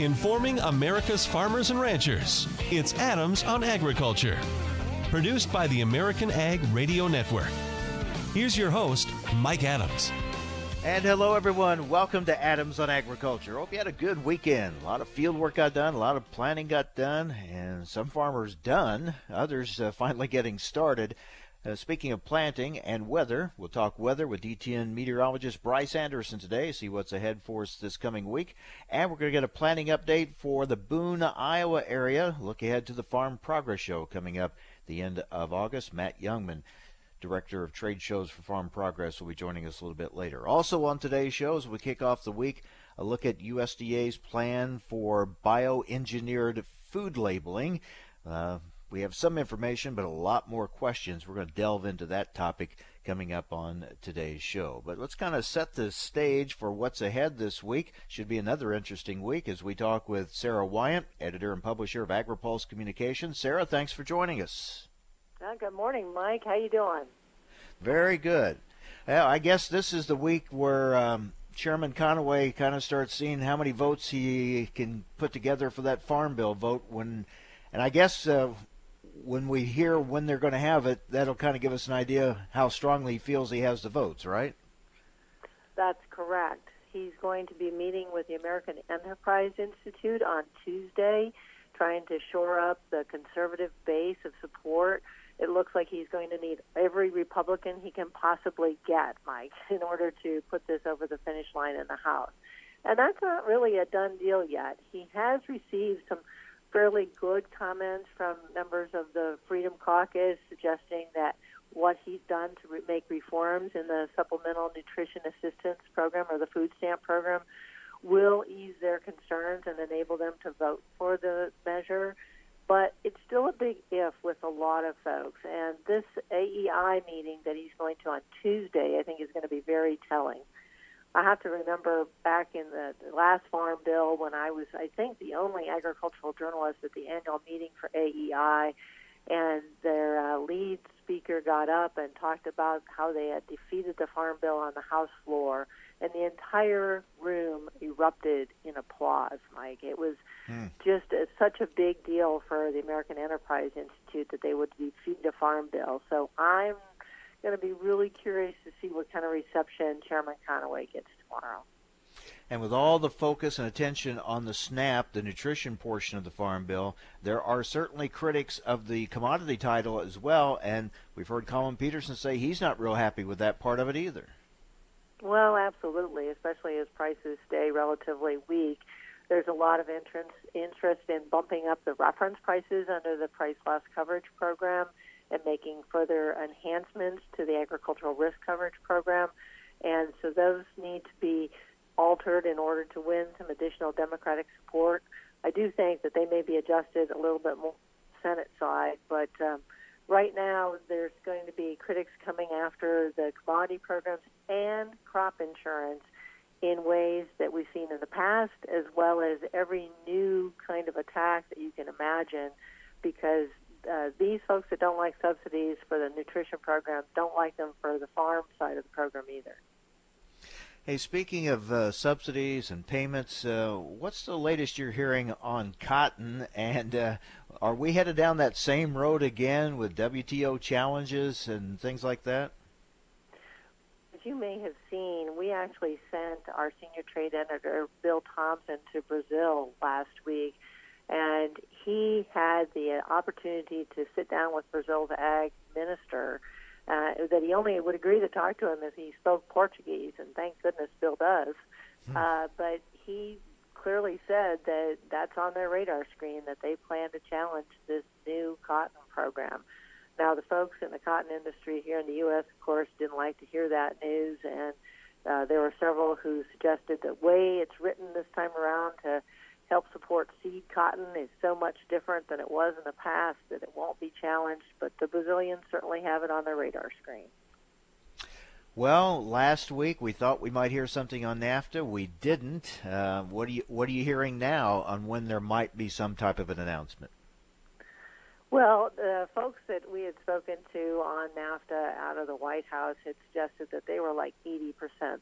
informing America's farmers and ranchers. It's Adams on Agriculture, produced by the American Ag Radio Network. Here's your host, Mike Adams. And hello, everyone. Welcome to Adams on Agriculture. Hope you had a good weekend. A lot of field work got done, a lot of planning got done, and some farmers done, others uh, finally getting started. Uh, speaking of planting and weather, we'll talk weather with DTN meteorologist Bryce Anderson today, see what's ahead for us this coming week. And we're going to get a planning update for the Boone, Iowa area. Look ahead to the Farm Progress Show coming up the end of August. Matt Jungmann, Director of Trade Shows for Farm Progress, will be joining us a little bit later. Also on today's show, as we kick off the week, a look at USDA's plan for bioengineered food labeling. Uh, we have some information, but a lot more questions. We're going to delve into that topic coming up on today's show. But let's kind of set the stage for what's ahead this week. Should be another interesting week as we talk with Sarah Wyant, editor and publisher of AgriPulse Communications. Sarah, thanks for joining us. Uh, good morning, Mike. How you doing? Very good. Well, I guess this is the week where um, Chairman Conaway kind of starts seeing how many votes he can put together for that farm bill vote when and I guess uh, when we hear when they're going to have it, that'll kind of give us an idea how strongly he feels he has the votes, right? That's correct. He's going to be meeting with the American Enterprise Institute on Tuesday, trying to shore up the conservative base of support. It looks like he's going to need every Republican he can possibly get, Mike, in order to put this over the finish line in the House. And that's not really a done deal yet. He has received some fairly good comments from members of the Freedom Caucus suggesting that what he's done to re- make reforms in the Supplemental Nutrition Assistance Program or the food stamp program will ease their concerns and enable them to vote for the measure. But it's still a big if with a lot of folks. And this AEI meeting that he's going to on Tuesday, I think, is going to be very telling. I have to remember back in the, last Farm Bill when I was, I think, the only agricultural journalist at the annual meeting for AEI, and their uh, lead speaker got up and talked about how they had defeated the Farm Bill on the House floor, and the entire room erupted in applause. Mike, it was hmm. just a, such a big deal for the American Enterprise Institute that they would defeat a Farm Bill. So I'm going to be really curious to see what kind of reception Chairman Conaway gets tomorrow. And with all the focus and attention on the SNAP, the nutrition portion of the Farm Bill, there are certainly critics of the commodity title as well. And we've heard Collin Peterson say he's not real happy with that part of it either. Well, absolutely, especially as prices stay relatively weak. There's a lot of interest interest in bumping up the reference prices under the price loss coverage program and making further enhancements to the agricultural risk coverage program. And so those need to be altered in order to win some additional Democratic support. I do think that they may be adjusted a little bit more Senate side, but um, right now there's going to be critics coming after the commodity programs and crop insurance in ways that we've seen in the past, as well as every new kind of attack that you can imagine, because uh, these folks that don't like subsidies for the nutrition program don't like them for the farm side of the program either. Hey, speaking of uh, subsidies and payments, uh, what's the latest you're hearing on cotton? And uh, are we headed down that same road again with WTO challenges and things like that? As you may have seen, we actually sent our senior trade editor, Bill Thompson, to Brazil last week and he had the opportunity to sit down with Brazil's ag minister. Uh, that he only would agree to talk to him if he spoke Portuguese, and thank goodness Bill does. Hmm. Uh, but he clearly said that that's on their radar screen that they plan to challenge this new cotton program. Now, the folks in the cotton industry here in the U.S., of course, didn't like to hear that news, and uh, there were several who suggested the way it's written this time around to help support seed cotton is so much different than it was in the past that it won't be challenged, but the Brazilians certainly have it on their radar screen. Well, last week we thought we might hear something on NAFTA. We didn't. Uh, what are you What are you hearing now on when there might be some type of an announcement? Well, the folks that we had spoken to on NAFTA out of the White House had suggested that they were like 80%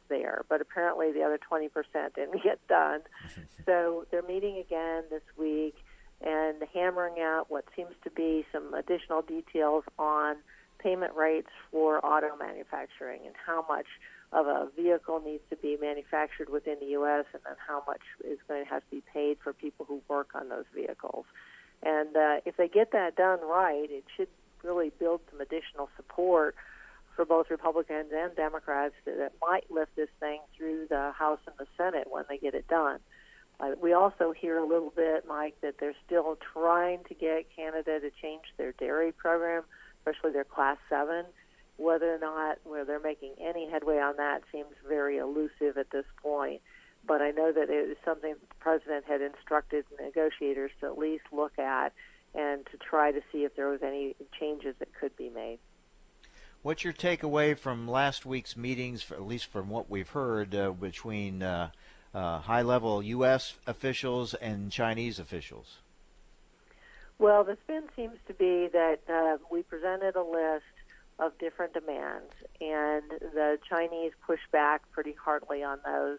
there, but apparently the other 20% didn't get done. so they're meeting again this week and hammering out what seems to be some additional details on payment rates for auto manufacturing and how much of a vehicle needs to be manufactured within the U.S. and then how much is going to have to be paid for people who work on those vehicles. And uh, if they get that done right, it should really build some additional support for both Republicans and Democrats that might lift this thing through the House and the Senate when they get it done. Uh, we also hear a little bit, Mike, that they're still trying to get Canada to change their dairy program, especially their Class 7. Whether or not where they're making any headway on that seems very elusive at this point but I know that it is something the president had instructed negotiators to at least look at and to try to see if there was any changes that could be made. What's your takeaway from last week's meetings, at least from what we've heard, uh, between uh, uh, high level U.S. officials and Chinese officials? Well, the spin seems to be that uh, we presented a list of different demands, and the Chinese pushed back pretty hardly on those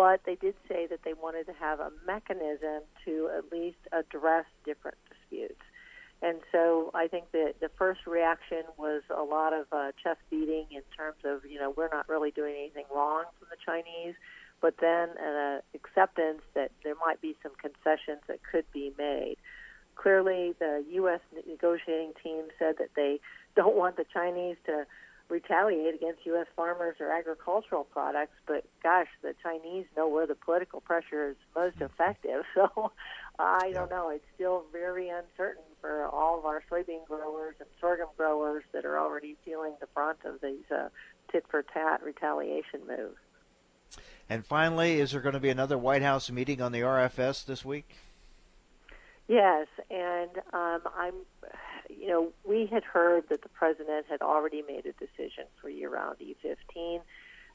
but they did say that they wanted to have a mechanism to at least address different disputes. And so I think that the first reaction was a lot of uh, chest beating in terms of, you know, we're not really doing anything wrong from the Chinese, but then an uh, acceptance that there might be some concessions that could be made. Clearly, the U.S. negotiating team said that they don't want the Chinese to retaliate against U.S. farmers or agricultural products, but gosh, the Chinese know where the political pressure is most mm-hmm. effective. So I don't know. It's still very uncertain for all of our soybean growers and sorghum growers that are already feeling the brunt of these uh, tit for tat retaliation moves. And finally, is there going to be another White House meeting on the RFS this week? Yes, and um, I'm you know, we had heard that the president had already made a decision for year-round E15,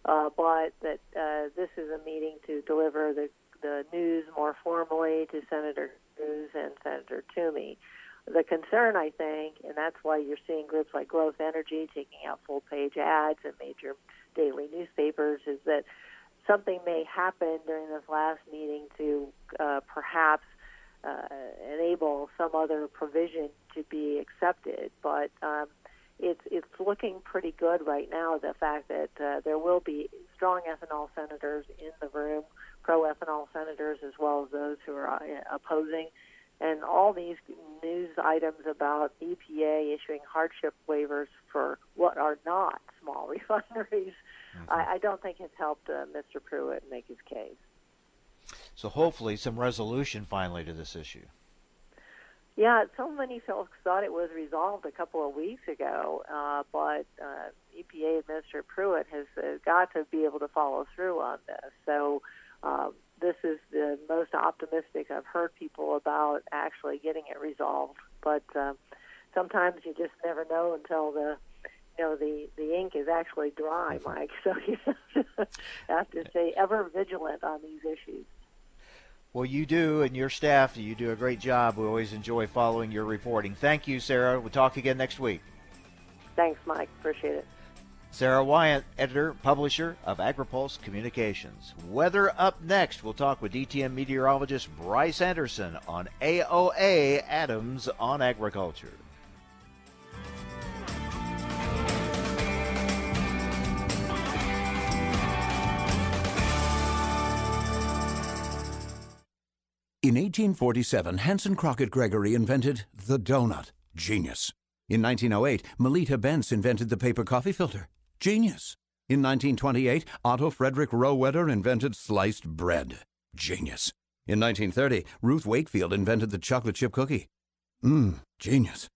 uh, but that uh, this is a meeting to deliver the the news more formally to Senator Cruz and Senator Toomey. The concern, I think, and that's why you're seeing groups like Growth Energy taking out full-page ads in major daily newspapers, is that something may happen during this last meeting to uh, perhaps uh, enable some other provision to be accepted. But um, it's it's looking pretty good right now. The fact that uh, there will be strong ethanol senators in the room, pro ethanol senators, as well as those who are uh, opposing. And all these news items about EPA issuing hardship waivers for what are not small refineries, mm-hmm. I, I don't think has helped uh, Mr. Pruitt make his case. So hopefully, some resolution finally to this issue. Yeah, so many folks thought it was resolved a couple of weeks ago, uh, but uh, EPA Administrator Pruitt has uh, got to be able to follow through on this. So uh, this is the most optimistic I've heard people about actually getting it resolved. But uh, sometimes you just never know until the you know the the ink is actually dry, Mike. So you have to stay ever vigilant on these issues. Well, you do, and your staff, you do a great job. We always enjoy following your reporting. Thank you, Sarah. We'll talk again next week. Thanks, Mike. Appreciate it. Sarah Wyant, editor, publisher of AgriPulse Communications. Weather up next. We'll talk with DTN meteorologist Bryce Anderson on AOA Adams on Agriculture. In 1847, Hanson Crockett Gregory invented the donut. Genius. In 1908, Melitta Bentz invented the paper coffee filter. Genius. In 1928, Otto Frederick Rohwedder invented sliced bread. Genius. In 1930, Ruth Wakefield invented the chocolate chip cookie. Mmm, genius.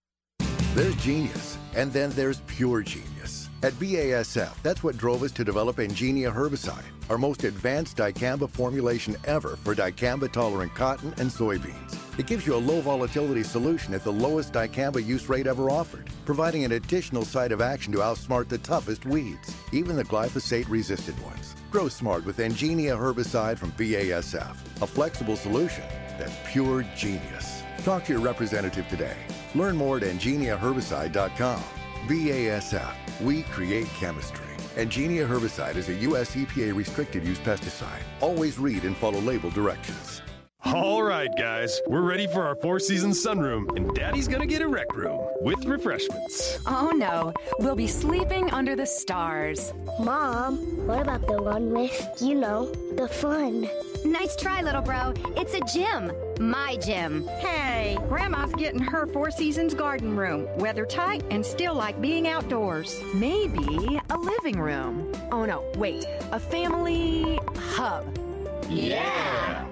There's genius, and then there's pure genius. At BASF, that's what drove us to develop Engenia herbicide our most advanced dicamba formulation ever for dicamba tolerant cotton and soybeans. It gives you a low volatility solution at the lowest dicamba use rate ever offered, providing an additional site of action to outsmart the toughest weeds, even the glyphosate resistant ones. Grow smart with Engenia herbicide from BASF, a flexible solution that's pure genius. Talk to your representative today. Learn more at engeniaherbicide.com. BASF, we create chemistry. Engenia herbicide is a U.S. EPA restricted use pesticide. Always read and follow label directions. All right, guys, we're ready for our Four Seasons sunroom, and Daddy's gonna get a rec room with refreshments. Oh no, we'll be sleeping under the stars. Mom, what about the one with, you know, the fun? Nice try, little bro. It's a gym. My gym. Hey, Grandma's getting her Four Seasons garden room. Weather tight and still like being outdoors. Maybe a living room. Oh no, wait, a family hub. Yeah!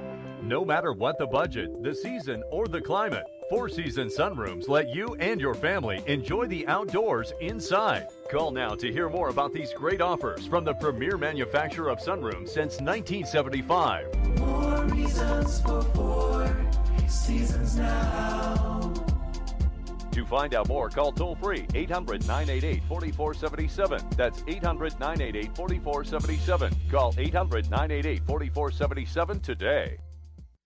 No matter what the budget, the season, or the climate, Four Seasons Sunrooms let you and your family enjoy the outdoors inside. Call now to hear more about these great offers from the premier manufacturer of sunrooms since 1975. More reasons for Four Seasons now. To find out more, call toll free 800 988 4477. That's 800 988 4477. Call 800 988 4477 today.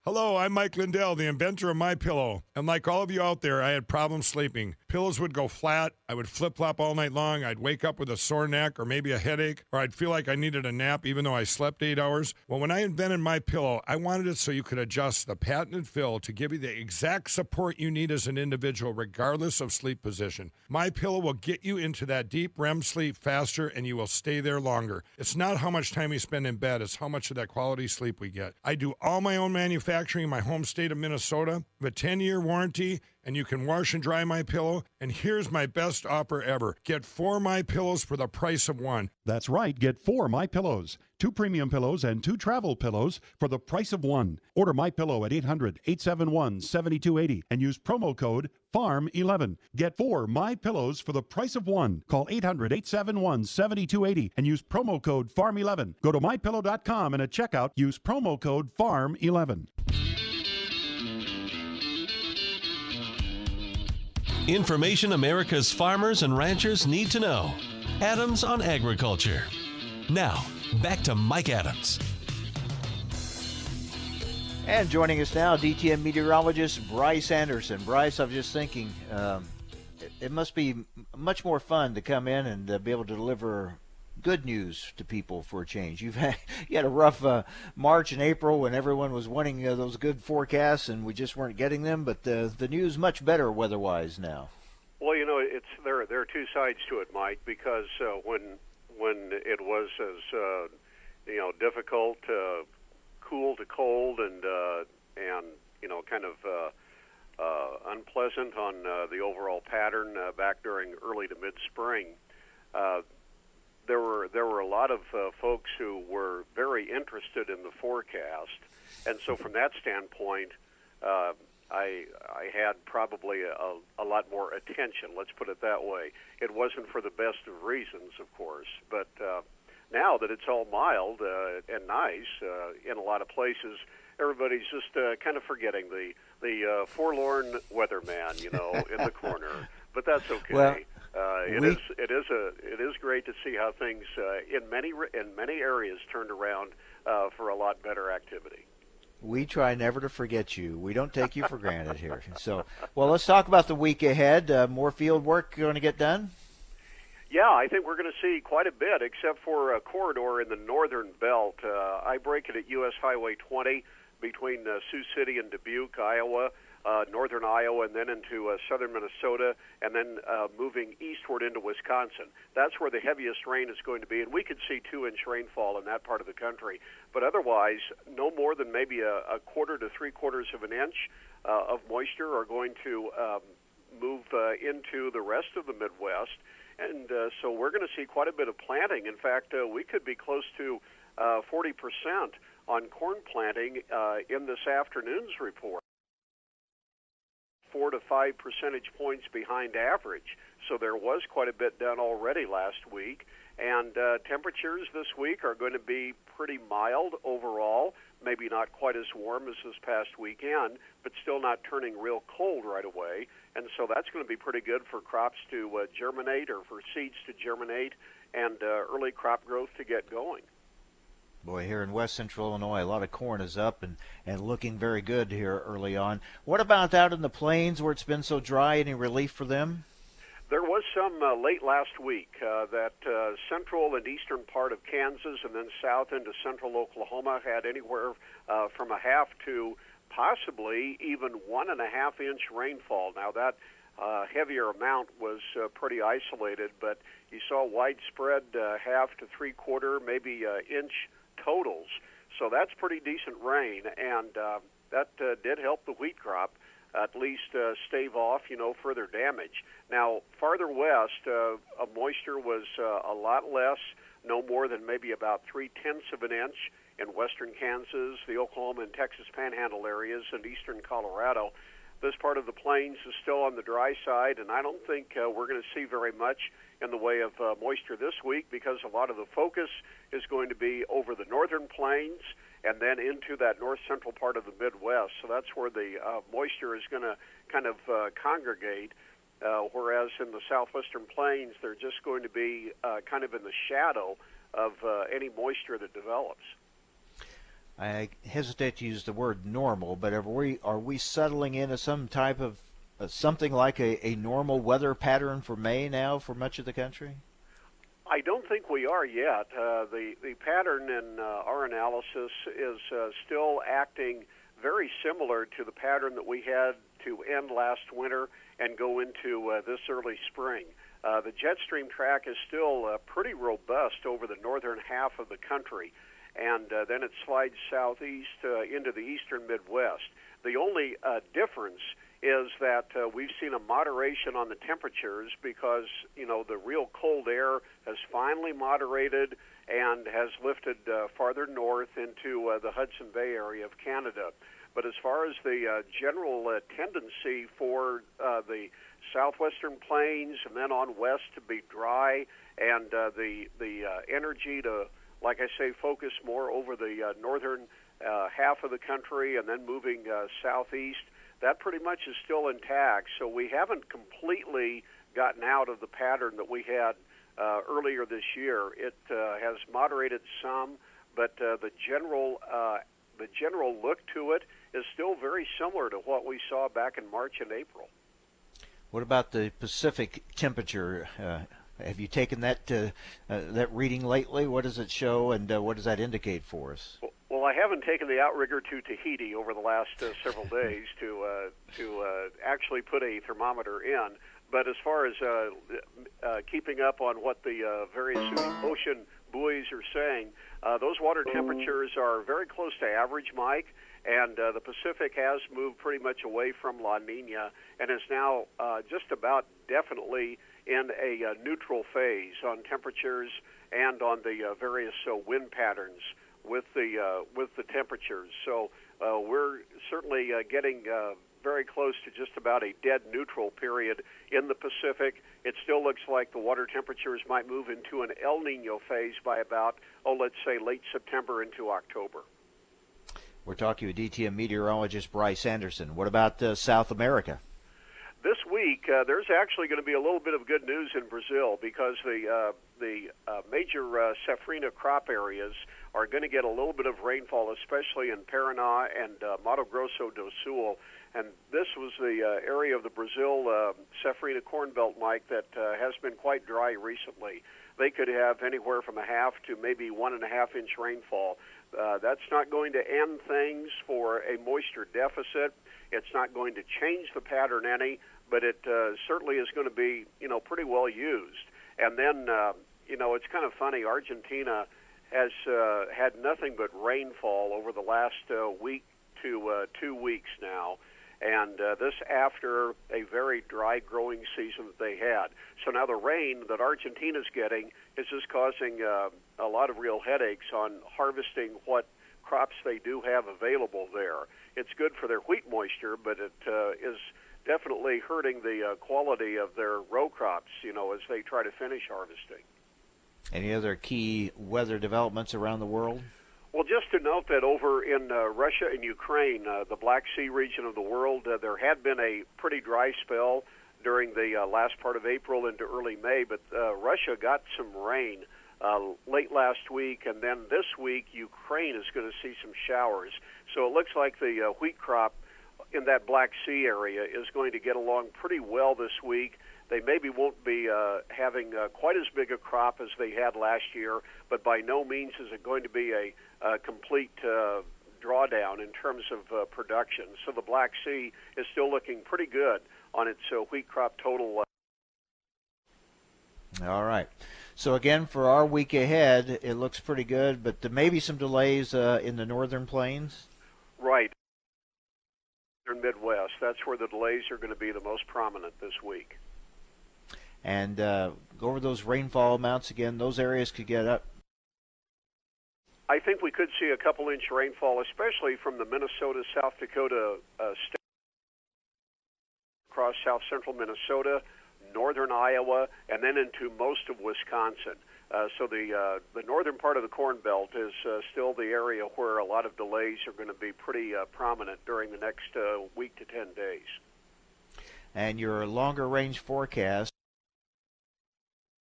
Hello, I'm Mike Lindell, the inventor of My Pillow. And like all of you out there, I had problems sleeping. Pillows would go flat, I would flip-flop all night long, I'd wake up with a sore neck or maybe a headache, or I'd feel like I needed a nap even though I slept 8 hours. Well, when I invented My Pillow, I wanted it so you could adjust the patented fill to give you the exact support you need as an individual regardless of sleep position. My Pillow will get you into that deep REM sleep faster and you will stay there longer. It's not how much time we spend in bed, it's how much of that quality sleep we get. I do all my own manufacturing in my home state of Minnesota. a 10 year warranty, and you can wash and dry my pillow. And here's my best offer ever get four my pillows for the price of one. That's right, get four my pillows. Two premium pillows and two travel pillows for the price of one. Order my pillow at 800-871-7280 and use promo code FARM11. Get four my pillows for the price of one. Call 800-871-7280 and use promo code FARM11. Go to mypillow.com and at checkout use promo code FARM11. Information America's farmers and ranchers need to know. Adams on Agriculture. Now, back to Mike Adams. And joining us now, DTN meteorologist Bryce Anderson. Bryce, I was just thinking, um, it, must be much more fun to come in and uh, be able to deliver good news to people for a change. You've had you had a rough uh, March and April when everyone was wanting uh, those good forecasts and we just weren't getting them. But uh, the news much better weather-wise now. Well, you know, it's there. There are two sides to it, Mike. Because uh, when when it was as uh, you know difficult, uh, cool to cold, and uh, and you know kind of uh, uh, unpleasant on uh, the overall pattern uh, back during early to mid spring. Uh, there were there were a lot of uh, folks who were very interested in the forecast, and so from that standpoint, uh, I I had probably a, a lot more attention. Let's put it that way. It wasn't for the best of reasons, of course, but uh, now that it's all mild uh, and nice uh, in a lot of places, everybody's just uh, kind of forgetting the the uh, forlorn weatherman, you know, in the corner. But that's okay. Well, uh, it we, is it is a it is great to see how things uh, in many in many areas turned around uh, for a lot better activity. We try never to forget you. We don't take you for granted here. So, well, let's talk about the week ahead. Uh, more field work going to get done. Yeah, I think we're going to see quite a bit, except for a corridor in the northern belt. Uh, I break it at U.S. Highway 20 between uh, Sioux City and Dubuque, Iowa uh, northern Iowa and then into uh, southern Minnesota and then uh, moving eastward into Wisconsin. That's where the heaviest rain is going to be, and we could see two inch rainfall in that part of the country. But otherwise, no more than maybe a, a quarter to three quarters of an inch uh, of moisture are going to um, move uh, into the rest of the Midwest. And uh, so we're going to see quite a bit of planting. In fact, uh, we could be close to uh, 40% on corn planting uh, in this afternoon's report four to five percentage points behind average. So there was quite a bit done already last week. And uh, temperatures this week are going to be pretty mild overall. Maybe not quite as warm as this past weekend, but still not turning real cold right away. And so that's going to be pretty good for crops to uh, germinate or for seeds to germinate and uh, early crop growth to get going. Boy, here in west central Illinois, a lot of corn is up and, and looking very good here early on. What about out in the plains where it's been so dry? Any relief for them? There was some uh, late last week uh, that uh, central and eastern part of Kansas and then south into central Oklahoma had anywhere uh, from a half to possibly even one and a half inch rainfall. Now, that uh, heavier amount was uh, pretty isolated, but you saw widespread uh, half to three quarter, maybe uh, inch totals. So that's pretty decent rain, and uh, that uh, did help the wheat crop at least uh, stave off, you know, further damage. Now, farther west, uh, a moisture was uh, a lot less, no more than maybe about three tenths of an inch in western Kansas, the Oklahoma and Texas Panhandle areas, and eastern Colorado. This part of the plains is still on the dry side, and I don't think uh, we're going to see very much in the way of uh, moisture this week because a lot of the focus is going to be over the northern plains and then into that north central part of the Midwest. So that's where the uh, moisture is going to kind of uh, congregate. Uh, whereas in the southwestern plains, they're just going to be uh, kind of in the shadow of uh, any moisture that develops. I hesitate to use the word normal, but are we are we settling into some type of something like a, a normal weather pattern for May now for much of the country? I don't think we are yet. Uh, the the pattern in uh, our analysis is uh, still acting very similar to the pattern that we had to end last winter and go into uh, this early spring. Uh, the jet stream track is still uh, pretty robust over the northern half of the country, and uh, then it slides southeast uh, into the eastern Midwest. The only uh, difference is that uh, we've seen a moderation on the temperatures because you know the real cold air has finally moderated and has lifted uh, farther north into uh, the Hudson Bay area of Canada. But as far as the uh, general uh, tendency for uh, the southwestern plains and then on west to be dry, and uh, the the uh, energy to, like I say, focus more over the uh, northern uh, half of the country and then moving uh, southeast that pretty much is still intact. So we haven't completely gotten out of the pattern that we had uh, earlier this year. It uh, has moderated some, but uh, the general uh, the general look to it is still very similar to what we saw back in March and April. What about the Pacific temperature? Uh, have you taken that uh, that reading lately? What does it show, and what does that indicate for us? Well, well, I haven't taken the outrigger to Tahiti over the last uh, several days to uh, to uh, actually put a thermometer in. But as far as uh, uh, keeping up on what the uh, various ocean buoys are saying, uh, those water temperatures are very close to average, Mike. And uh, the Pacific has moved pretty much away from La Nina and is now uh, just about definitely in a uh, neutral phase on temperatures and on the uh, various uh, wind patterns with the uh, with the temperatures. So uh, we're certainly uh, getting uh, very close to just about a dead neutral period in the Pacific. It still looks like the water temperatures might move into an El Nino phase by about oh let's say late September into October. We're talking with DTN meteorologist Bryce Anderson. What about uh, South America? This week, uh, there's actually going to be a little bit of good news in Brazil because the uh, the uh, major uh, safrinha crop areas are going to get a little bit of rainfall, especially in Paraná and uh, Mato Grosso do Sul. And this was the uh, area of the Brazil uh, Safrinha corn belt, Mike, that uh, has been quite dry recently. They could have anywhere from a half to maybe one and a half inch rainfall. Uh, that's not going to end things for a moisture deficit. It's not going to change the pattern any, but it uh, certainly is going to be, you know, pretty well used. And then, uh, you know, it's kind of funny. Argentina has uh, had nothing but rainfall over the last uh, week to uh, two weeks now, and uh, this after a very dry growing season that they had. So now the rain that Argentina's getting is just causing uh, a lot of real headaches on harvesting what crops they do have available there. It's good for their wheat moisture, but it uh, is definitely hurting the uh, quality of their row crops, you know, as they try to finish harvesting. Any other key weather developments around the world? Well, just to note that over in uh, Russia and Ukraine, uh, the Black Sea region of the world, uh, there had been a pretty dry spell during the uh, last part of April into early May, but uh, Russia got some rain uh, late last week, and then this week Ukraine is going to see some showers. So it looks like the wheat crop in that Black Sea area is going to get along pretty well this week. They maybe won't be uh, having uh, quite as big a crop as they had last year, but by no means is it going to be a, a complete uh, drawdown in terms of uh, production. So the Black Sea is still looking pretty good on its uh, wheat crop total. Uh, All right. So again, for our week ahead, it looks pretty good, but there may be some delays uh, in the northern plains. Right. Midwest. That's where the delays are going to be the most prominent this week. And uh, go over those rainfall amounts again. Those areas could get up. I think we could see a couple inch rainfall, especially from the Minnesota South Dakota uh, state across south central Minnesota, northern Iowa, and then into most of Wisconsin. Uh, so the uh, the northern part of the Corn Belt is uh, still the area where a lot of delays are going to be pretty uh, prominent during the next uh, week to ten days. And your longer range forecast,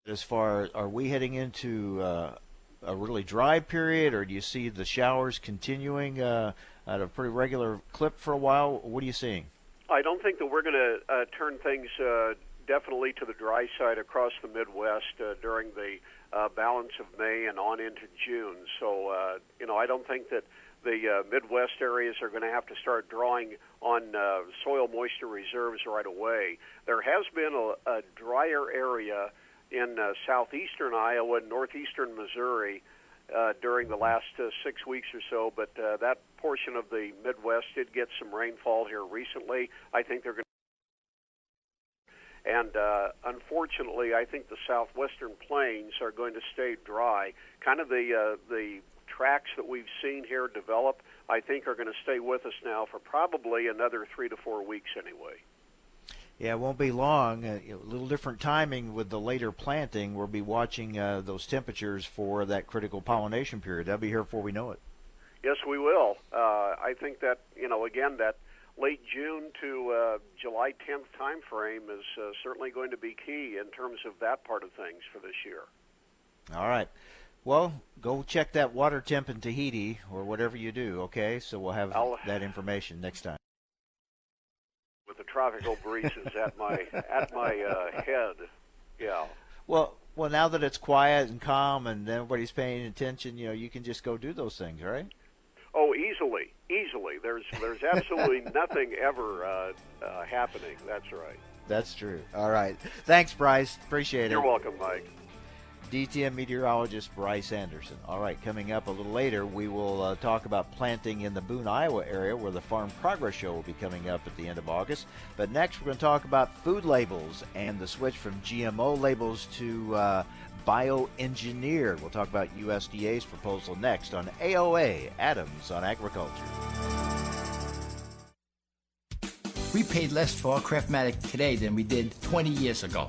as far are we heading into uh, a really dry period, or do you see the showers continuing uh, at a pretty regular clip for a while? What are you seeing? I don't think that we're going to uh, turn things uh, definitely to the dry side across the Midwest uh, during the uh, balance of May and on into June. So, uh, you know, I don't think that the uh, Midwest areas are going to have to start drawing on uh, soil moisture reserves right away. There has been a, a drier area in uh, southeastern Iowa and northeastern Missouri uh, during the last uh, six weeks or so, but uh, that portion of the Midwest did get some rainfall here recently. I think they're going. And uh, unfortunately, I think the southwestern plains are going to stay dry. Kind of the uh, the tracks that we've seen here develop, I think, are going to stay with us now for probably another three to four weeks anyway. Yeah, it won't be long. Uh, a little different timing with the later planting. We'll be watching uh, those temperatures for that critical pollination period. That'll be here before we know it. Yes, we will. Uh, I think that you know again that late June to uh, July 10th time frame is uh, certainly going to be key in terms of that part of things for this year. All right. Well, go check that water temp in Tahiti or whatever you do. Okay, so we'll have I'll- that information next time. With the tropical breezes at my at my uh, head, yeah. Well, well, now that it's quiet and calm and everybody's paying attention, you know, you can just go do those things, right? Oh, easily, easily. There's there's absolutely nothing ever uh, uh, happening. That's right. That's true. All right. Thanks, Bryce. Appreciate it. You're welcome, Mike. DTN meteorologist Bryce Anderson. All right, coming up a little later, we will uh, talk about planting in the Boone, Iowa area where the Farm Progress Show will be coming up at the end of August. But next, we're going to talk about food labels and the switch from GMO labels to uh, bioengineered. We'll talk about USDA's proposal next on AOA Adams on Agriculture. We paid less for our Craftmatic today than we did 20 years ago.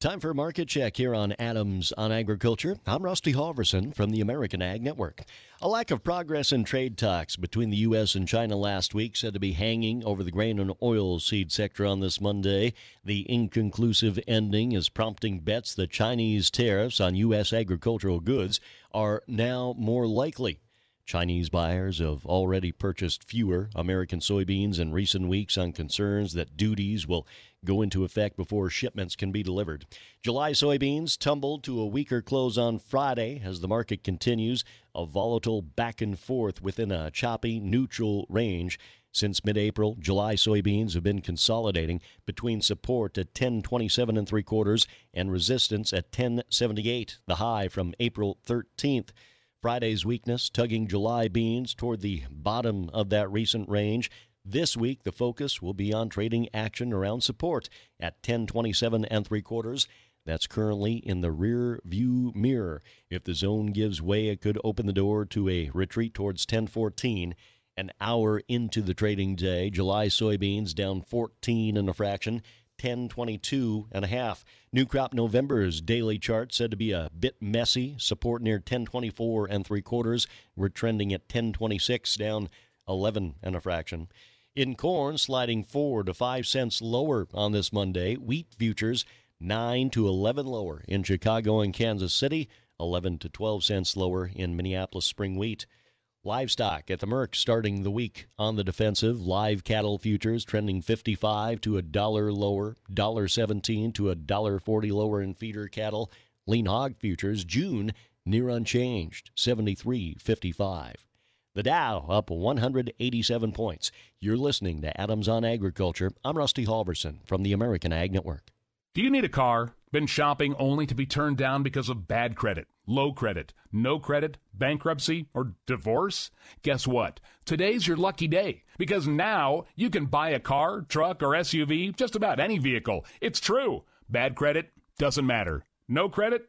Time for a market check here on Adams on Agriculture. I'm Rusty Halverson from the American Ag Network. A lack of progress in trade talks between the U.S. and China last week said to be hanging over the grain and oilseed sector on this Monday. The inconclusive ending is prompting bets that Chinese tariffs on U.S. agricultural goods are now more likely. Chinese buyers have already purchased fewer American soybeans in recent weeks on concerns that duties will go into effect before shipments can be delivered. July soybeans tumbled to a weaker close on Friday as the market continues a volatile back and forth within a choppy neutral range. Since mid-April, July soybeans have been consolidating between support at 10.27 and three quarters and resistance at 10.78, the high from April 13th. Friday's weakness tugging July beans toward the bottom of that recent range. This week, the focus will be on trading action around support at 1027 and three quarters. That's currently in the rear view mirror. If the zone gives way, it could open the door to a retreat towards 1014. An hour into the trading day, July soybeans down 14 and a fraction. 1022 and a half. New crop November's daily chart said to be a bit messy. Support near 1024 and three quarters. We're trending at 1026 down 11 and a fraction. In corn, sliding four to five cents lower on this Monday. Wheat futures nine to 11 lower in Chicago and Kansas City. 11 to 12 cents lower in Minneapolis spring wheat. Livestock at the Merc starting the week on the defensive. Live cattle futures trending 55 to a dollar lower, dollar 17 to a dollar 40 lower in feeder cattle. Lean hog futures June near unchanged, 73.55. The Dow up 187 points. You're listening to Adams on Agriculture. I'm Rusty Halverson from the American Ag Network. Do you need a car? Been shopping only to be turned down because of bad credit, low credit, no credit, bankruptcy, or divorce? Guess what? Today's your lucky day because now you can buy a car, truck, or SUV, just about any vehicle. It's true. Bad credit doesn't matter. No credit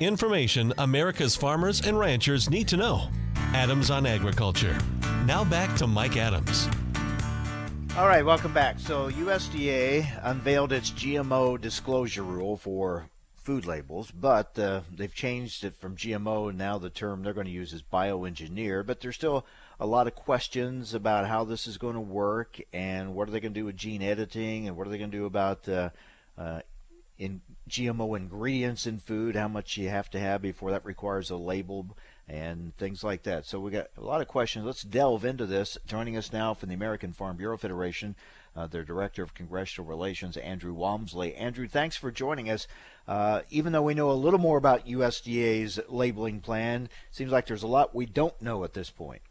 Information America's farmers and ranchers need to know. Adams on Agriculture. Now back to Mike Adams. All right, welcome back. So, USDA unveiled its GMO disclosure rule for food labels, but uh, they've changed it from GMO, and now the term they're going to use is bioengineer. But there's still a lot of questions about how this is going to work, and what are they going to do with gene editing, and what are they going to do about uh, uh, in GMO ingredients in food, how much you have to have before that requires a label and things like that. So we got a lot of questions. Let's delve into this. Joining us now from the American Farm Bureau Federation, uh, their Director of Congressional Relations, Andrew Walmsley. Andrew, thanks for joining us. Uh, even though we know a little more about USDA's labeling plan, seems like there's a lot we don't know at this point.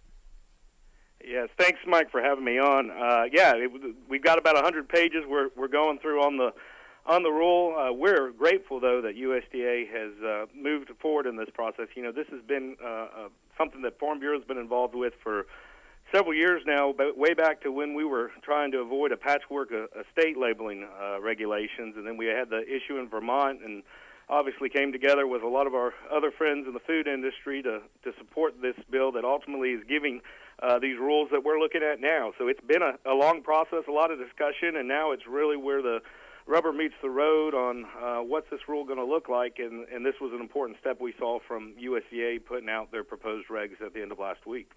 Yes, thanks, Mike, for having me on. Uh, yeah, it, we've got about 100 pages we're, we're going through on the on the rule. Uh, we're grateful, though, that USDA has uh, moved forward in this process. You know, this has been uh, uh, something that Farm Bureau has been involved with for several years now, but way back to when we were trying to avoid a patchwork of, state labeling uh, regulations, and then we had the issue in Vermont, and obviously came together with a lot of our other friends in the food industry to to support this bill that ultimately is giving uh, these rules that we're looking at now. So it's been a, a long process, a lot of discussion, and now it's really where the rubber meets the road on uh, what's this rule going to look like, and, and this was an important step we saw from USDA putting out their proposed regs at the end of last week.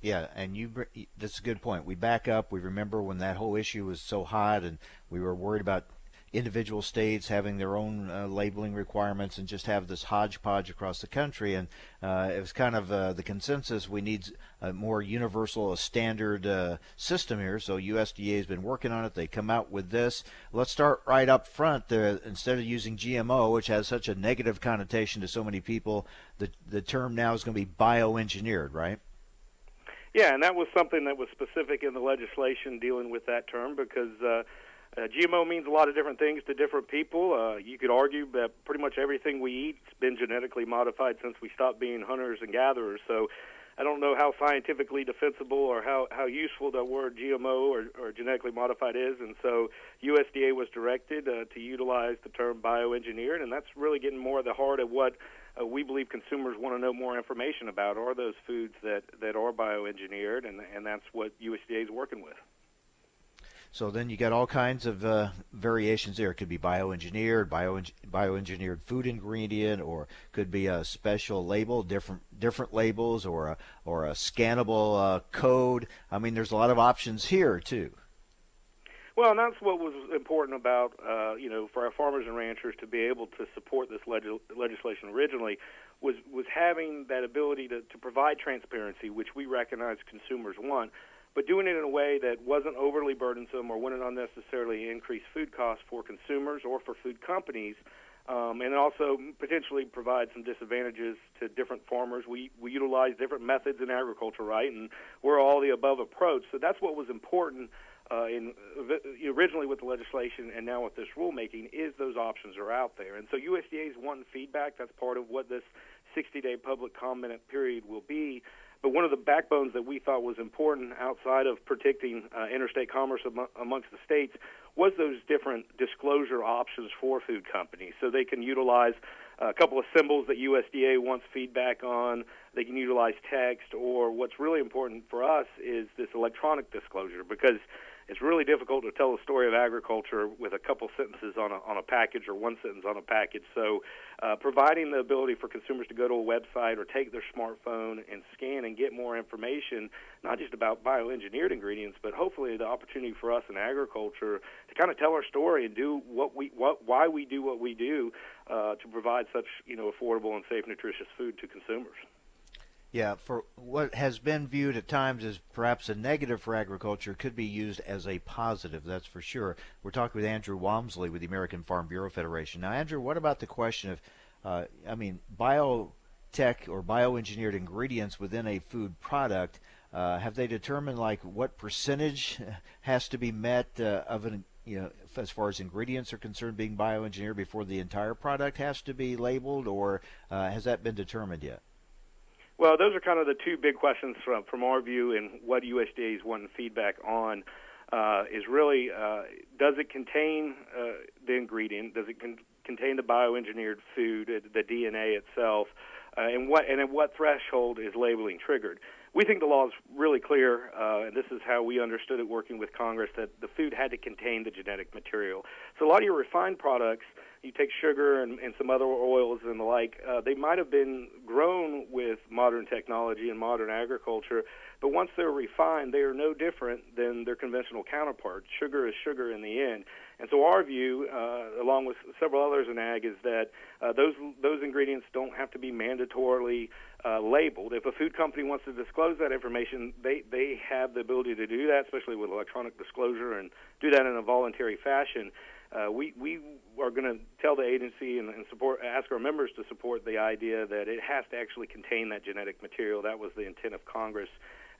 Yeah, and you that's a good point. We back up. We remember when that whole issue was so hot, and we were worried about individual states having their own uh, labeling requirements and just have this hodgepodge across the country. And uh, it was kind of uh, the consensus we need a more universal, a standard uh, system here. So USDA has been working on it. They come out with this. Let's start right up front. Instead of using GMO, which has such a negative connotation to so many people, the the term now is going to be bioengineered, right? Yeah, and that was something that was specific in the legislation dealing with that term because uh, uh, GMO means a lot of different things to different people. Uh, you could argue that pretty much everything we eat has been genetically modified since we stopped being hunters and gatherers. So I don't know how scientifically defensible or how, how useful the word GMO or, or genetically modified is, and so USDA was directed uh, to utilize the term bioengineered, and that's really getting more at the heart of what uh, we believe consumers want to know more information about are those foods that, that are bioengineered, and, and that's what USDA is working with. So then you got all kinds of uh, variations there. It could be bioengineered, bio bioengineered food ingredient, or could be a special label, different different labels, or a or a scannable uh, code. I mean, there's a lot of options here too. Well, and that's what was important about, uh, you know, for our farmers and ranchers to be able to support this leg- legislation originally was was having that ability to, to provide transparency, which we recognize consumers want, but doing it in a way that wasn't overly burdensome or wouldn't unnecessarily increase food costs for consumers or for food companies, um, and also potentially provide some disadvantages to different farmers. We we utilize different methods in agriculture, right? And we're all the above approach. So that's what was important uh, in uh, originally with the legislation and now with this rulemaking is those options are out there. And so USDA is wanting feedback. That's part of what this 60-day public comment period will be. But one of the backbones that we thought was important outside of protecting uh, interstate commerce am- amongst the states was those different disclosure options for food companies. So they can utilize a couple of symbols that USDA wants feedback on. They can utilize text, or what's really important for us is this electronic disclosure because it's really difficult to tell the story of agriculture with a couple sentences on a, on a package or one sentence on a package. So, uh, providing the ability for consumers to go to a website or take their smartphone and scan and get more information, not just about bioengineered ingredients, but hopefully the opportunity for us in agriculture to kind of tell our story and do what we what why we do what we do uh, to provide such you know affordable and safe, nutritious food to consumers. Yeah, for what has been viewed at times as perhaps a negative for agriculture could be used as a positive, that's for sure. We're talking with Andrew Walmsley with the American Farm Bureau Federation. Now, Andrew, what about the question of, uh, I mean, biotech or bioengineered ingredients within a food product? Uh, have they determined like what percentage has to be met uh, of an you know, as far as ingredients are concerned, being bioengineered before the entire product has to be labeled, or uh, has that been determined yet? Well, those are kind of the two big questions from from our view, and what USDA is wanting feedback on uh, is really uh, does it contain uh, the ingredient? Does it con- contain the bioengineered food, uh, the DNA itself, uh, and what and at what threshold is labeling triggered? We think the law is really clear, uh, and this is how we understood it working with Congress that the food had to contain the genetic material. So a lot of your refined products you take sugar and, and some other oils and the like, uh, they might have been grown with modern technology and modern agriculture, but once they're refined, they are no different than their conventional counterparts. Sugar is sugar in the end. And so our view, uh, along with several others in ag, is that uh, those those ingredients don't have to be mandatorily uh, labeled. If a food company wants to disclose that information, they they have the ability to do that, especially with electronic disclosure, and do that in a voluntary fashion uh, we we are going to tell the agency and, and support ask our members to support the idea that it has to actually contain that genetic material. That was the intent of Congress.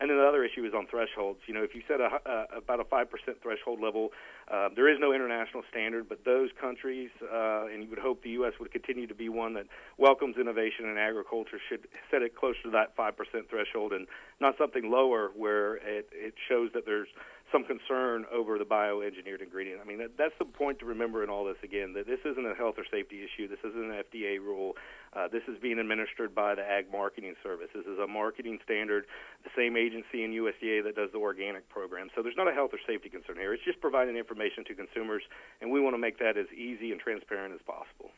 And then the other issue is on thresholds. You know, if you set a, uh, about a five percent threshold level, uh, there is no international standard, but those countries, uh, and you would hope the U.S. would continue to be one that welcomes innovation in agriculture, should set it closer to that five percent threshold and not something lower where it, it shows that there's some concern over the bioengineered ingredient. I mean, that, that's the point to remember in all this again that this isn't a health or safety issue. This isn't an FDA rule. Uh, this is being administered by the Ag Marketing Service. This is a marketing standard, the same agency in USDA that does the organic program. So there's not a health or safety concern here. It's just providing information to consumers, and we want to make that as easy and transparent as possible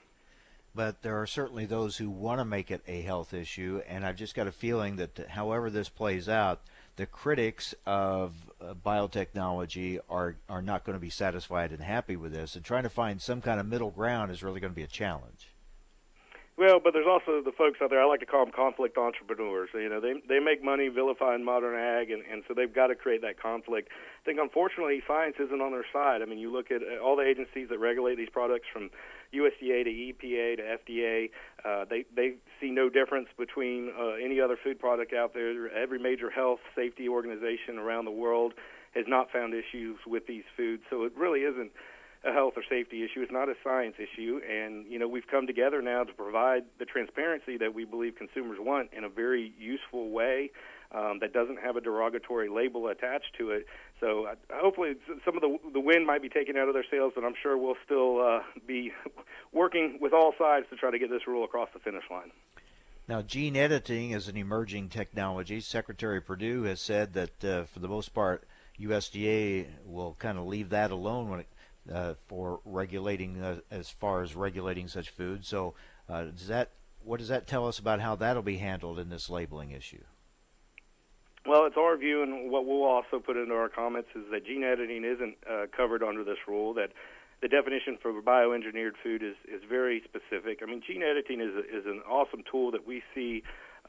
but there are certainly those who want to make it a health issue, and I've just got a feeling that however this plays out, the critics of uh, biotechnology are are not going to be satisfied and happy with this, and trying to find some kind of middle ground is really going to be a challenge. Well, but there's also the folks out there. I like to call them conflict entrepreneurs. You know, they they make money vilifying modern ag, and and so they've got to create that conflict. I think unfortunately science isn't on their side. I mean, you look at uh, all the agencies that regulate these products, from USDA to EPA to FDA. Uh, they they see no difference between uh, any other food product out there. Every major health safety organization around the world has not found issues with these foods. So it really isn't a health or safety issue. It's not a science issue, and you know we've come together now to provide the transparency that we believe consumers want in a very useful way um, that doesn't have a derogatory label attached to it. So uh, hopefully some of the the wind might be taken out of their sails, but I'm sure we'll still uh, be working with all sides to try to get this rule across the finish line. Now, gene editing is an emerging technology. Secretary Perdue has said that uh, for the most part, USDA will kind of leave that alone when it, uh, for regulating uh, as far as regulating such food. So, uh, does that what does that tell us about how that'll be handled in this labeling issue? Well, it's our view, and what we'll also put into our comments is that gene editing isn't uh, covered under this rule. That the definition for bioengineered food is, is very specific. I mean, gene editing is, is an awesome tool that we see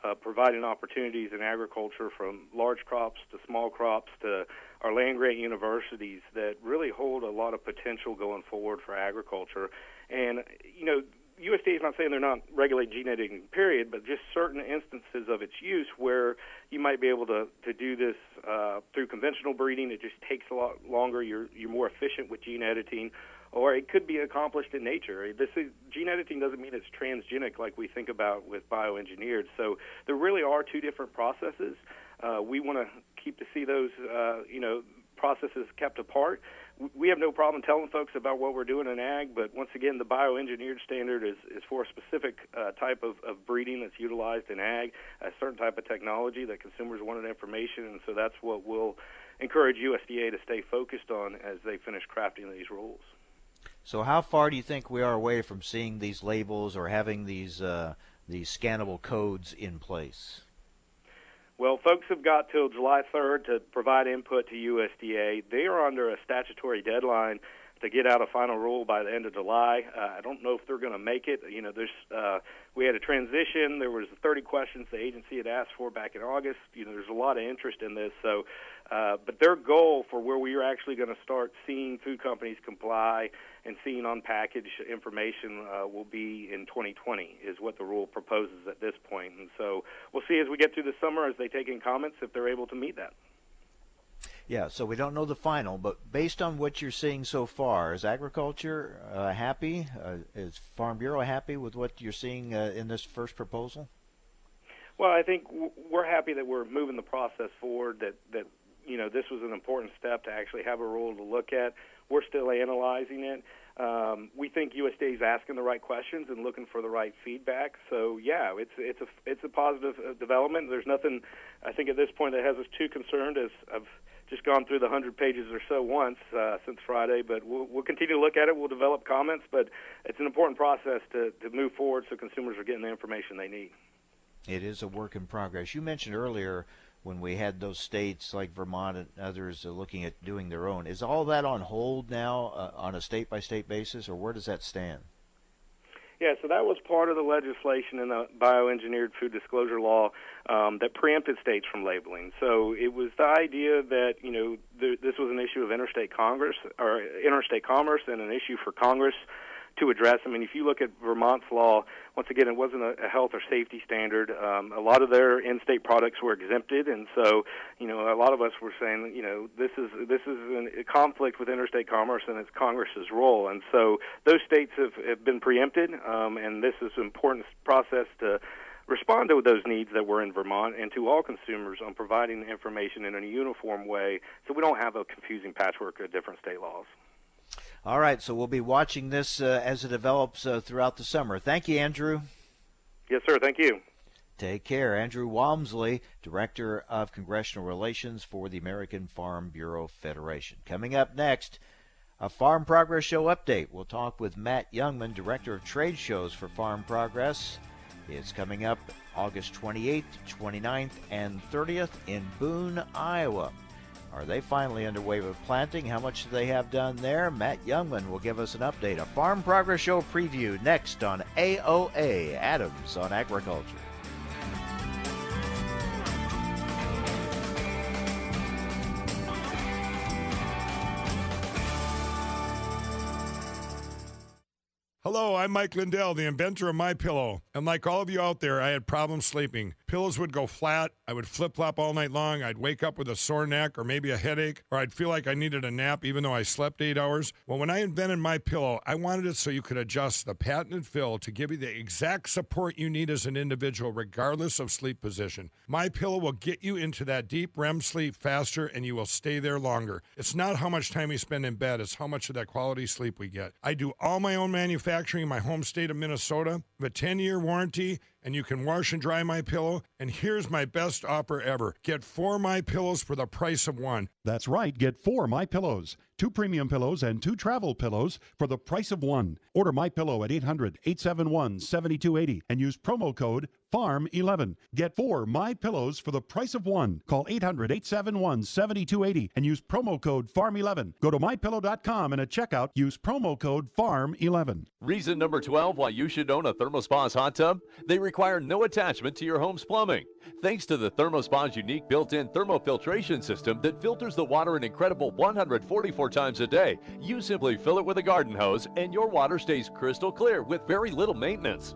uh, providing opportunities in agriculture from large crops to small crops to our land grant universities that really hold a lot of potential going forward for agriculture. And, you know, USDA is not saying they're not regulating gene editing, period, but just certain instances of its use where you might be able to, to do this uh, through conventional breeding. It just takes a lot longer. You're, you're more efficient with gene editing, or it could be accomplished in nature. This is, gene editing doesn't mean it's transgenic like we think about with bioengineered. So there really are two different processes. Uh, we want to keep to see those, uh, you know, processes kept apart we have no problem telling folks about what we're doing in ag, but once again, the bioengineered standard is, is for a specific uh, type of, of breeding that's utilized in ag, a certain type of technology that consumers wanted information, and so that's what we'll encourage USDA to stay focused on as they finish crafting these rules. So, how far do you think we are away from seeing these labels or having these uh, these scannable codes in place? Well, folks have got till July 3rd to provide input to USDA. They are under a statutory deadline to get out a final rule by the end of July. Uh, I don't know if they're going to make it. You know, there's uh, we had a transition. There was 30 questions the agency had asked for back in August. You know, there's a lot of interest in this. So, uh, but their goal for where we are actually going to start seeing food companies comply and seeing on package information uh, will be in 2020 is what the rule proposes at this point. And so we'll see as we get through the summer as they take in comments if they're able to meet that. Yeah, so we don't know the final, but based on what you're seeing so far, is agriculture uh, happy? Uh, is Farm Bureau happy with what you're seeing uh, in this first proposal? Well, I think we're happy that we're moving the process forward. That that you know this was an important step to actually have a rule to look at. We're still analyzing it. Um, we think USDA is asking the right questions and looking for the right feedback. So yeah, it's it's a it's a positive uh, development. There's nothing I think at this point that has us too concerned. As I've just gone through the hundred pages or so once uh, since Friday, but we'll, we'll continue to look at it. We'll develop comments, but it's an important process to to move forward so consumers are getting the information they need. It is a work in progress. You mentioned earlier when we had those states like Vermont and others uh, looking at doing their own. Is all that on hold now uh, on a state by state basis, or where does that stand? Yeah, so that was part of the legislation in the bioengineered food disclosure law um, that preempted states from labeling. So it was the idea that you know th- this was an issue of interstate Congress or interstate commerce and an issue for Congress to address. I mean, if you look at Vermont's law, once again, it wasn't a, a health or safety standard. Um, a lot of their in-state products were exempted, and so you know, a lot of us were saying, you know, this is this is an, a conflict with interstate commerce, and it's Congress's role. And so those states have, have been preempted, um, and this is an important process to respond to those needs that were in Vermont and to all consumers on providing information in a uniform way so we don't have a confusing patchwork of different state laws. All right, so we'll be watching this uh, as it develops uh, throughout the summer. Thank you, Andrew. Yes, sir. Thank you. Take care. Andrew Walmsley, Director of Congressional Relations for the American Farm Bureau Federation. Coming up next, a Farm Progress Show update. We'll talk with Matt Jungmann, Director of Trade Shows for Farm Progress. It's coming up August 28th, 29th, and 30th in Boone, Iowa. Are they finally underway with planting? How much do they have done there? Matt Jungmann will give us an update. A Farm Progress Show preview next on AOA Adams on Agriculture. I'm Mike Lindell, the inventor of My Pillow. And like all of you out there, I had problems sleeping. Pillows would go flat. I would flip flop all night long. I'd wake up with a sore neck or maybe a headache, or I'd feel like I needed a nap even though I slept eight hours. Well, when I invented My Pillow, I wanted it so you could adjust the patented fill to give you the exact support you need as an individual, regardless of sleep position. My Pillow will get you into that deep REM sleep faster, and you will stay there longer. It's not how much time we spend in bed; it's how much of that quality sleep we get. I do all my own manufacturing in my home state of Minnesota. A 10-year warranty and you can wash and dry my pillow. And here's my best offer ever. Get four my pillows for the price of one. That's right. Get four My Pillows, two premium pillows and two travel pillows for the price of one. Order My Pillow at 800-871-7280 and use promo code FARM11. Get four My Pillows for the price of one. Call 800-871-7280 and use promo code FARM11. Go to mypillow.com and at checkout use promo code FARM11. Reason number 12 why you should own a ThermoSpas hot tub? They require no attachment to your home's plumbing. Thanks to the ThermoSpas unique built-in thermofiltration system that filters the water an incredible 144 times a day, you simply fill it with a garden hose and your water stays crystal clear with very little maintenance.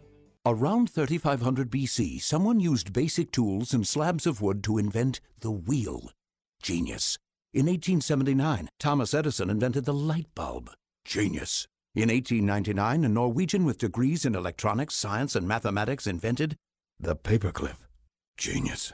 Around 3500 BC, someone used basic tools and slabs of wood to invent the wheel. Genius. In 1879, Thomas Edison invented the light bulb. Genius. In 1899, a Norwegian with degrees in electronics, science, and mathematics invented the paperclip. Genius.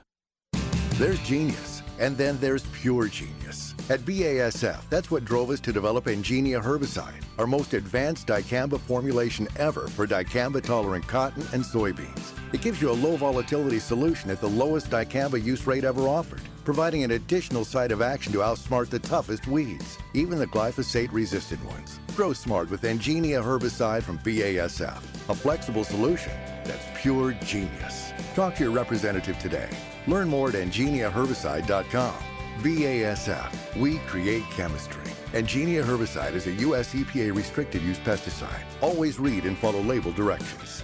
There's genius, and then there's pure genius. At BASF, that's what drove us to develop Engenia herbicide, our most advanced dicamba formulation ever for dicamba tolerant cotton and soybeans. It gives you a low volatility solution at the lowest dicamba use rate ever offered, providing an additional site of action to outsmart the toughest weeds, even the glyphosate resistant ones. Grow smart with Engenia herbicide from BASF, a flexible solution that's pure genius. Talk to your representative today. Learn more at engeniaherbicide.com. BASF, we create chemistry. Engenia herbicide is a U.S. EPA restricted use pesticide. Always read and follow label directions.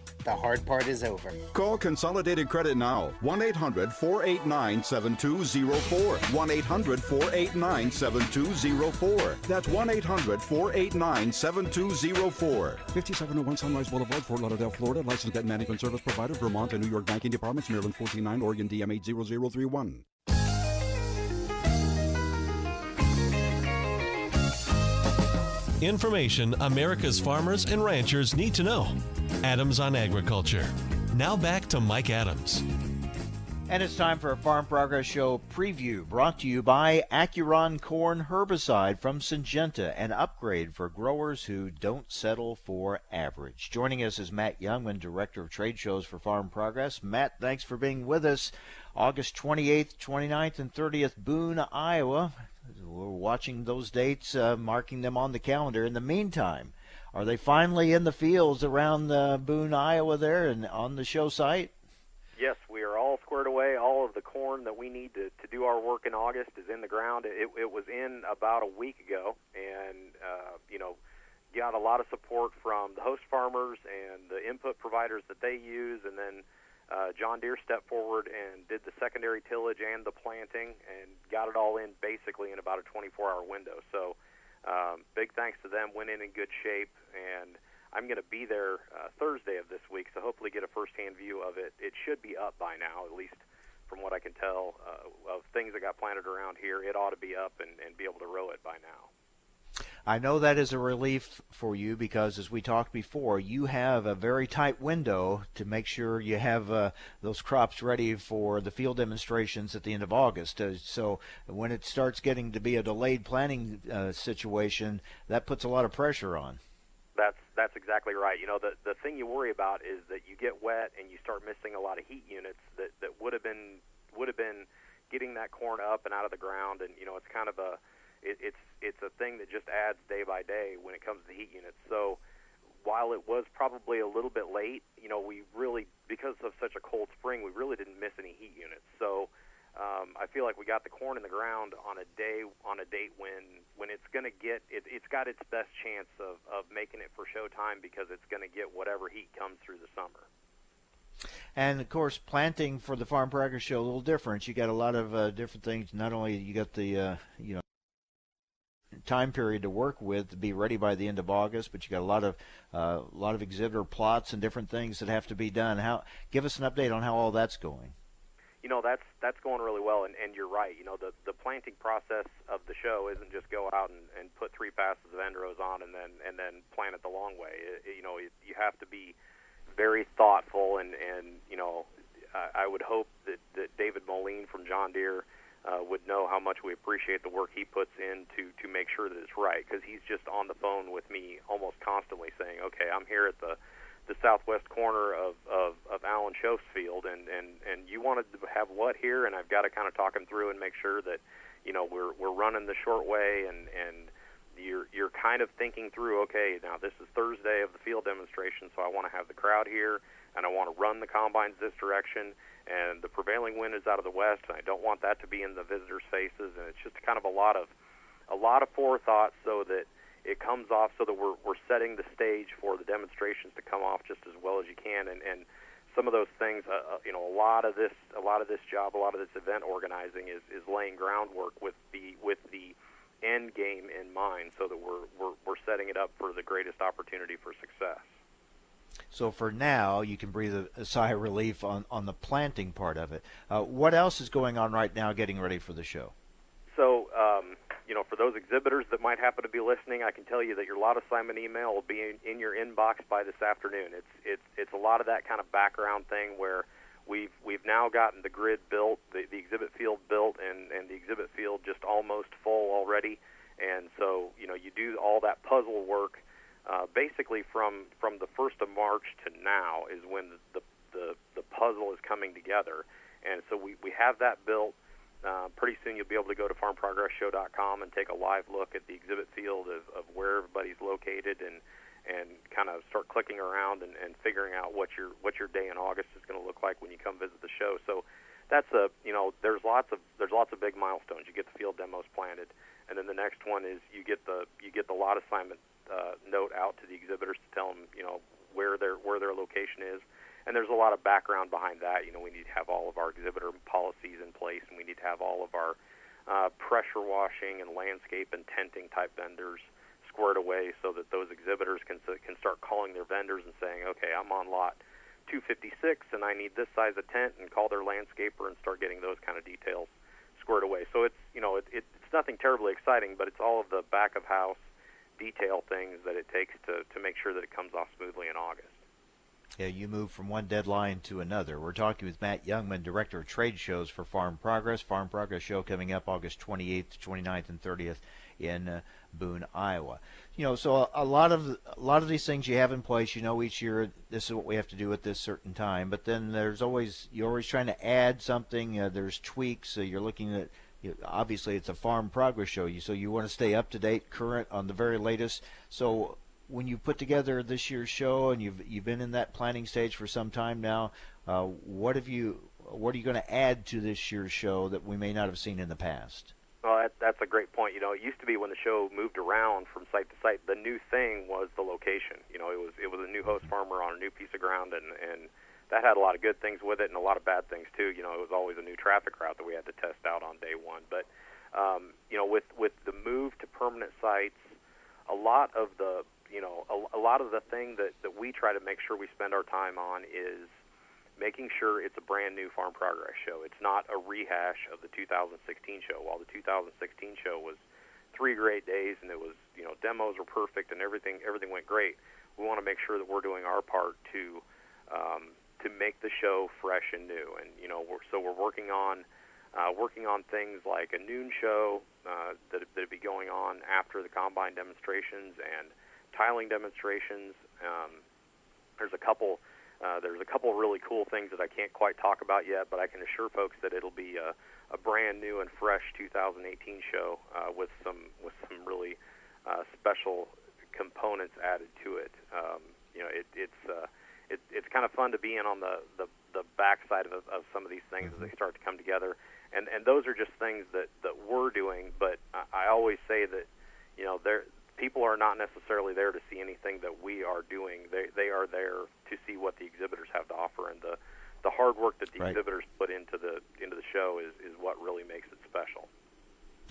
the hard part is over. Call Consolidated Credit now. 1 800 489 7204. 1 800 489 7204. That's 1 800 489 7204. 5701 Sunrise Boulevard, Fort Lauderdale, Florida. Licensed debt management service provider, Vermont and New York banking departments, Maryland forty-nine, Oregon DM 80031. Information America's farmers and ranchers need to know. Adams on Agriculture. Now back to Mike Adams. And it's time for a Farm Progress Show preview brought to you by Acuron Corn Herbicide from Syngenta, an upgrade for growers who don't settle for average. Joining us is Matt Jungmann, Director of Trade Shows for Farm Progress. Matt, thanks for being with us. August 28th, 29th, and 30th, Boone, Iowa. We're watching those dates, uh, marking them on the calendar. In the meantime, are they finally in the fields around uh, Boone, Iowa there and on the show site? yes, we are all squared away. All of the corn that we need to, to do our work in August is in the ground. It, it was in about a week ago, and uh, you know, got a lot of support from the host farmers and the input providers that they use, and then uh, John Deere stepped forward and did the secondary tillage and the planting, and got it all in basically in about a 24-hour window. So, um, big thanks to them. Went in in good shape and I'm going to be there uh, Thursday of this week, so hopefully get a firsthand view of it. It should be up by now, at least from what I can tell uh, of things that got planted around here. It ought to be up and, and be able to row it by now. I know that is a relief for you because, as we talked before, you have a very tight window to make sure you have uh, those crops ready for the field demonstrations at the end of August. Uh, so, when it starts getting to be a delayed planting uh, situation, that puts a lot of pressure on. That's that's exactly right. You know, the the thing you worry about is that you get wet and you start missing a lot of heat units that that would have been would have been getting that corn up and out of the ground. And you know, it's kind of a it, it's it's a thing that just adds day by day when it comes to heat units. So while it was probably a little bit late, you know, we really because of such a cold spring, we really didn't miss any heat units. So um, I feel like we got the corn in the ground on a day on a date when when it's going to get it, it's got its best chance of of making it for showtime because it's going to get whatever heat comes through the summer. And of course, planting for the Farm Progress Show a little different. You got a lot of uh, different things. Not only you got the uh, you know time period to work with to be ready by the end of August, but you got a lot of uh, a lot of exhibitor plots and different things that have to be done. How give us an update on how all that's going. You know that's that's going really well and, and you're right. You know the the planting process of the show isn't just go out and, and put three passes of end rows on and then and then plant it the long way. It, you know it, you have to be very thoughtful and and you know I, I would hope that that David Moline from John Deere uh, would know how much we appreciate the work he puts in to to make sure that it's right because he's just on the phone with me almost constantly saying okay I'm here at the the southwest corner of of, of Alan Shoaf's field, and and and you wanted to have what here, and I've got to kind of talk him through and make sure that you know we're we're running the short way, and and you're you're kind of thinking through, okay, now this is Thursday of the field demonstration, so I want to have the crowd here, and I want to run the combines this direction, and the prevailing wind is out of the west, and I don't want that to be in the visitors' faces, and it's just kind of a lot of a lot of forethought so that it comes off so that we're we're setting the stage for the demonstrations to come off just as well as you can and and some of those things uh, uh, you know a lot of this a lot of this job a lot of this event organizing is is laying groundwork with the with the end game in mind so that we're we're we're setting it up for the greatest opportunity for success so for now, you can breathe a, a sigh of relief on, on the planting part of it. Uh, what else is going on right now getting ready for the show? So um, you know, for those exhibitors that might happen to be listening, I can tell you that your lot assignment email will be in, in your inbox by this afternoon. It's it's it's a lot of that kind of background thing where we've we've now gotten the grid built, the, the exhibit field built, and and the exhibit field just almost full already. And so you know you do all that puzzle work. Uh, basically, from from the first of March to now is when the the the puzzle is coming together. And so we we have that built. Uh, pretty soon you'll be able to go to farmprogressshow.com and take a live look at the exhibit field of, of where everybody's located and and kind of start clicking around and, and figuring out what your what your day in August is going to look like when you come visit the show. So that's a you know there's lots of there's lots of big milestones. You get the field demos planted, and then the next one is you get the you get the lot assignment uh, note out to the exhibitors to tell them you know where their where their location is and there's a lot of background behind that. You know, we need to have all of our exhibitor policies in place, and we need to have all of our uh, pressure washing and landscape and tenting type vendors squared away, so that those exhibitors can can start calling their vendors and saying, okay, I'm on lot 256 and I need this size of tent, and call their landscaper and start getting those kind of details squared away. So it's you know it, it's nothing terribly exciting, but it's all of the back of house detail things that it takes to to make sure that it comes off smoothly in August. Yeah, you move from one deadline to another. We're talking with Matt Jungmann, Director of Trade Shows for Farm Progress. Farm Progress show coming up August 28th, 29th, and 30th in uh, Boone, Iowa. You know, so a, a, lot of a lot of these things you have in place. You know, each year this is what we have to do at this certain time. But then there's always you're always trying to add something. Uh, there's tweaks. Uh, you're looking at obviously it's a farm progress show. You so you want to stay up to date, current on the very latest. So when you put together this year's show and you've you've been in that planning stage for some time now, uh, what have you what are you going to add to this year's show that we may not have seen in the past? Well, that, that's a great point. You know, it used to be when the show moved around from site to site, the new thing was the location. You know, it was it was a new host farmer on a new piece of ground, and and that had a lot of good things with it and a lot of bad things too. You know, it was always a new traffic route that we had to test out on day one. But um, you know, with with the move to permanent sites, a lot of the you know a, a lot of the thing that that we try to make sure we spend our time on is making sure it's a brand new farm progress show. It's not a rehash of the 2016 show. While the 2016 show was three great days and it was you know demos were perfect and everything everything went great, we want to make sure that we're doing our part to um, to make the show fresh and new. And you know we're, so we're working on. Uh, working on things like a noon show uh, that that'll be going on after the combine demonstrations and tiling demonstrations. Um, there's a couple uh, there's a couple really cool things that I can't quite talk about yet, but I can assure folks that it'll be a, a brand new and fresh 2018 show uh, with some with some really uh, special components added to it. Um, you know, it, it's uh, it, it's kind of fun to be in on the the, the backside of, of some of these things mm-hmm. as they start to come together, and and those are just things that that we're doing. But I, I always say that you know there people are not necessarily there to see anything that we are doing. They they are there to see what the exhibitors have to offer, and the the hard work that the right. exhibitors put into the into the show is is what really makes it special.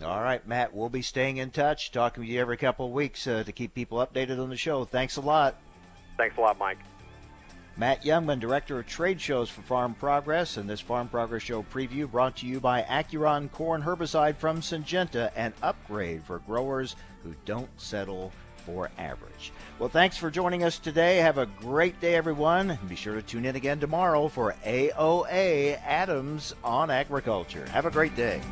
All right, Matt, we'll be staying in touch, talking to you every couple of weeks uh, to keep people updated on the show. Thanks a lot. Thanks a lot, Mike. Matt Jungmann, Director of Trade Shows for Farm Progress, and this Farm Progress Show preview brought to you by Acuron Corn Herbicide from Syngenta, an upgrade for growers who don't settle for average. Well, thanks for joining us today. Have a great day, everyone. Be sure to tune in again tomorrow for AOA Adams on Agriculture. Have a great day.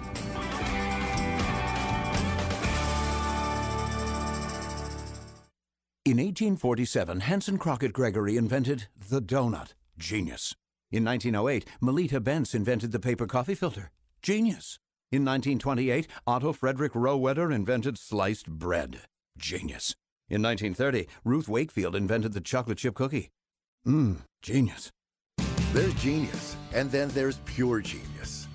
In 1847, Hanson Crockett Gregory invented the donut. Genius. In 1908, Melitta Bentz invented the paper coffee filter. Genius. In 1928, Otto Frederick Rohwedder invented sliced bread. Genius. In 1930, Ruth Wakefield invented the chocolate chip cookie. Mmm, genius. There's genius, and then there's pure genius.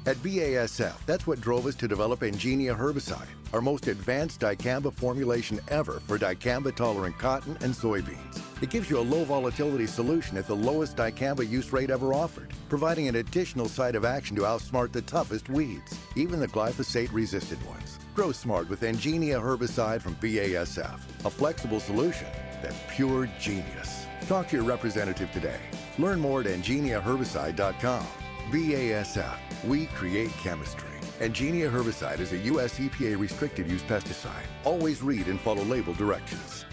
At BASF, that's what drove us to develop Engenia herbicide, our most advanced dicamba formulation ever for dicamba tolerant cotton and soybeans. It gives you a low volatility solution at the lowest dicamba use rate ever offered, providing an additional site of action to outsmart the toughest weeds, even the glyphosate resistant ones. Grow smart with Engenia herbicide from BASF, a flexible solution that's pure genius. Talk to your representative today. Learn more at engeniaherbicide.com. BASF, we create chemistry. Engenia herbicide is a U.S. EPA restricted use pesticide. Always read and follow label directions.